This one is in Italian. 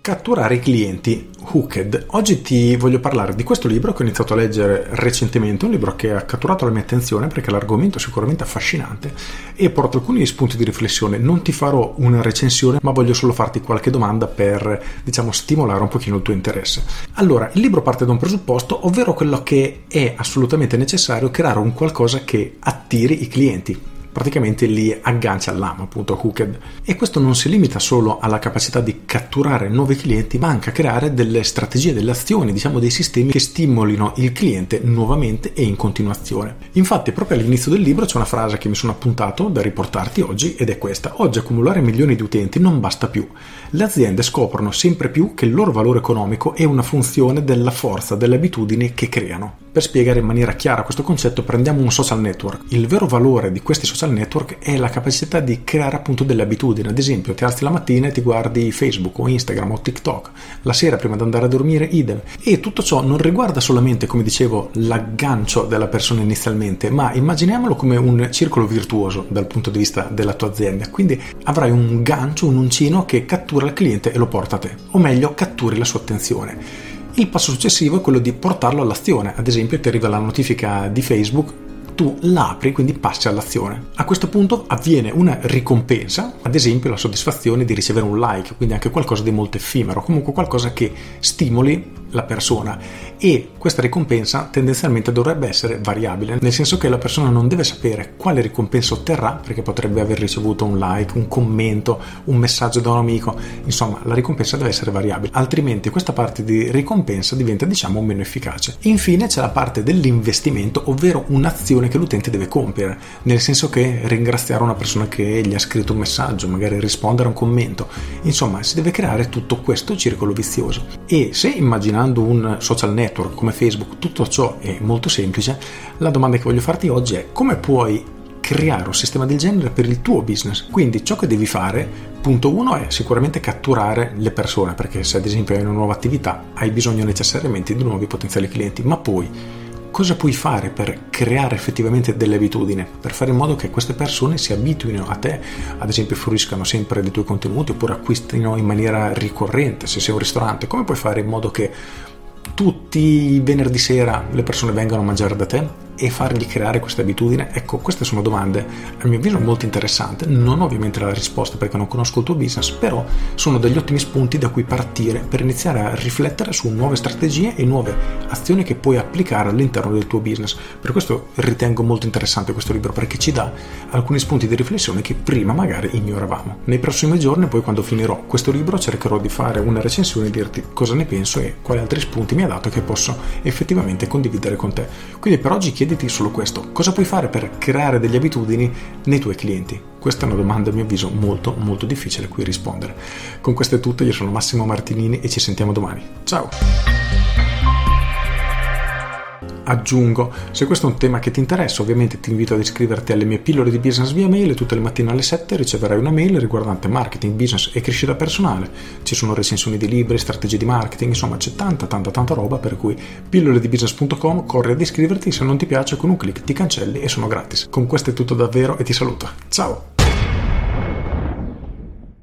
Catturare i clienti Hooked. Oggi ti voglio parlare di questo libro che ho iniziato a leggere recentemente, un libro che ha catturato la mia attenzione perché l'argomento è sicuramente affascinante e porta alcuni spunti di riflessione. Non ti farò una recensione, ma voglio solo farti qualche domanda per, diciamo, stimolare un pochino il tuo interesse. Allora, il libro parte da un presupposto, ovvero quello che è assolutamente necessario creare un qualcosa che attiri i clienti praticamente li aggancia all'amo, appunto hooked. E questo non si limita solo alla capacità di catturare nuovi clienti, ma anche a creare delle strategie, delle azioni, diciamo dei sistemi che stimolino il cliente nuovamente e in continuazione. Infatti, proprio all'inizio del libro c'è una frase che mi sono appuntato da riportarti oggi ed è questa: Oggi accumulare milioni di utenti non basta più. Le aziende scoprono sempre più che il loro valore economico è una funzione della forza delle abitudini che creano. Per spiegare in maniera chiara questo concetto prendiamo un social network. Il vero valore di questi social social network è la capacità di creare appunto delle abitudini. Ad esempio, ti alzi la mattina e ti guardi Facebook o Instagram o TikTok, la sera prima di andare a dormire idem. E tutto ciò non riguarda solamente, come dicevo, l'aggancio della persona inizialmente, ma immaginiamolo come un circolo virtuoso dal punto di vista della tua azienda. Quindi avrai un gancio, un uncino che cattura il cliente e lo porta a te, o meglio, catturi la sua attenzione. Il passo successivo è quello di portarlo all'azione, ad esempio ti arriva la notifica di Facebook tu l'apri, quindi passi all'azione. A questo punto avviene una ricompensa, ad esempio la soddisfazione di ricevere un like, quindi anche qualcosa di molto effimero, comunque qualcosa che stimoli la persona. E questa ricompensa tendenzialmente dovrebbe essere variabile, nel senso che la persona non deve sapere quale ricompensa otterrà perché potrebbe aver ricevuto un like, un commento, un messaggio da un amico, insomma la ricompensa deve essere variabile, altrimenti questa parte di ricompensa diventa diciamo meno efficace. Infine c'è la parte dell'investimento, ovvero un'azione che l'utente deve compiere, nel senso che ringraziare una persona che gli ha scritto un messaggio, magari rispondere a un commento, insomma si deve creare tutto questo circolo vizioso. E se immaginando un social network come Facebook tutto ciò è molto semplice, la domanda che voglio farti oggi è come puoi creare un sistema del genere per il tuo business. Quindi ciò che devi fare, punto uno, è sicuramente catturare le persone, perché se ad esempio hai una nuova attività hai bisogno necessariamente di nuovi potenziali clienti, ma poi cosa puoi fare per creare effettivamente delle abitudini, per fare in modo che queste persone si abituino a te, ad esempio fruiscano sempre dei tuoi contenuti oppure acquistino in maniera ricorrente, se sei un ristorante, come puoi fare in modo che tutti i venerdì sera le persone vengano a mangiare da te e fargli creare questa abitudine? Ecco, queste sono domande a mio avviso molto interessanti. Non ho ovviamente la risposta perché non conosco il tuo business, però sono degli ottimi spunti da cui partire per iniziare a riflettere su nuove strategie e nuove azioni che puoi applicare all'interno del tuo business. Per questo ritengo molto interessante questo libro perché ci dà alcuni spunti di riflessione che prima magari ignoravamo. Nei prossimi giorni, poi quando finirò questo libro, cercherò di fare una recensione e dirti cosa ne penso e quali altri spunti mi ha dato che posso effettivamente condividere con te. Quindi per oggi chiedo chiediti solo questo, cosa puoi fare per creare delle abitudini nei tuoi clienti? Questa è una domanda a mio avviso molto molto difficile a cui rispondere. Con questo è tutto, io sono Massimo Martinini e ci sentiamo domani. Ciao! Aggiungo, se questo è un tema che ti interessa, ovviamente ti invito ad iscriverti alle mie pillole di business via mail tutte le mattine alle 7 riceverai una mail riguardante marketing, business e crescita personale. Ci sono recensioni di libri, strategie di marketing, insomma c'è tanta tanta tanta roba per cui pilloledibusiness.com corri ad iscriverti, se non ti piace con un clic ti cancelli e sono gratis. Con questo è tutto davvero e ti saluto. Ciao!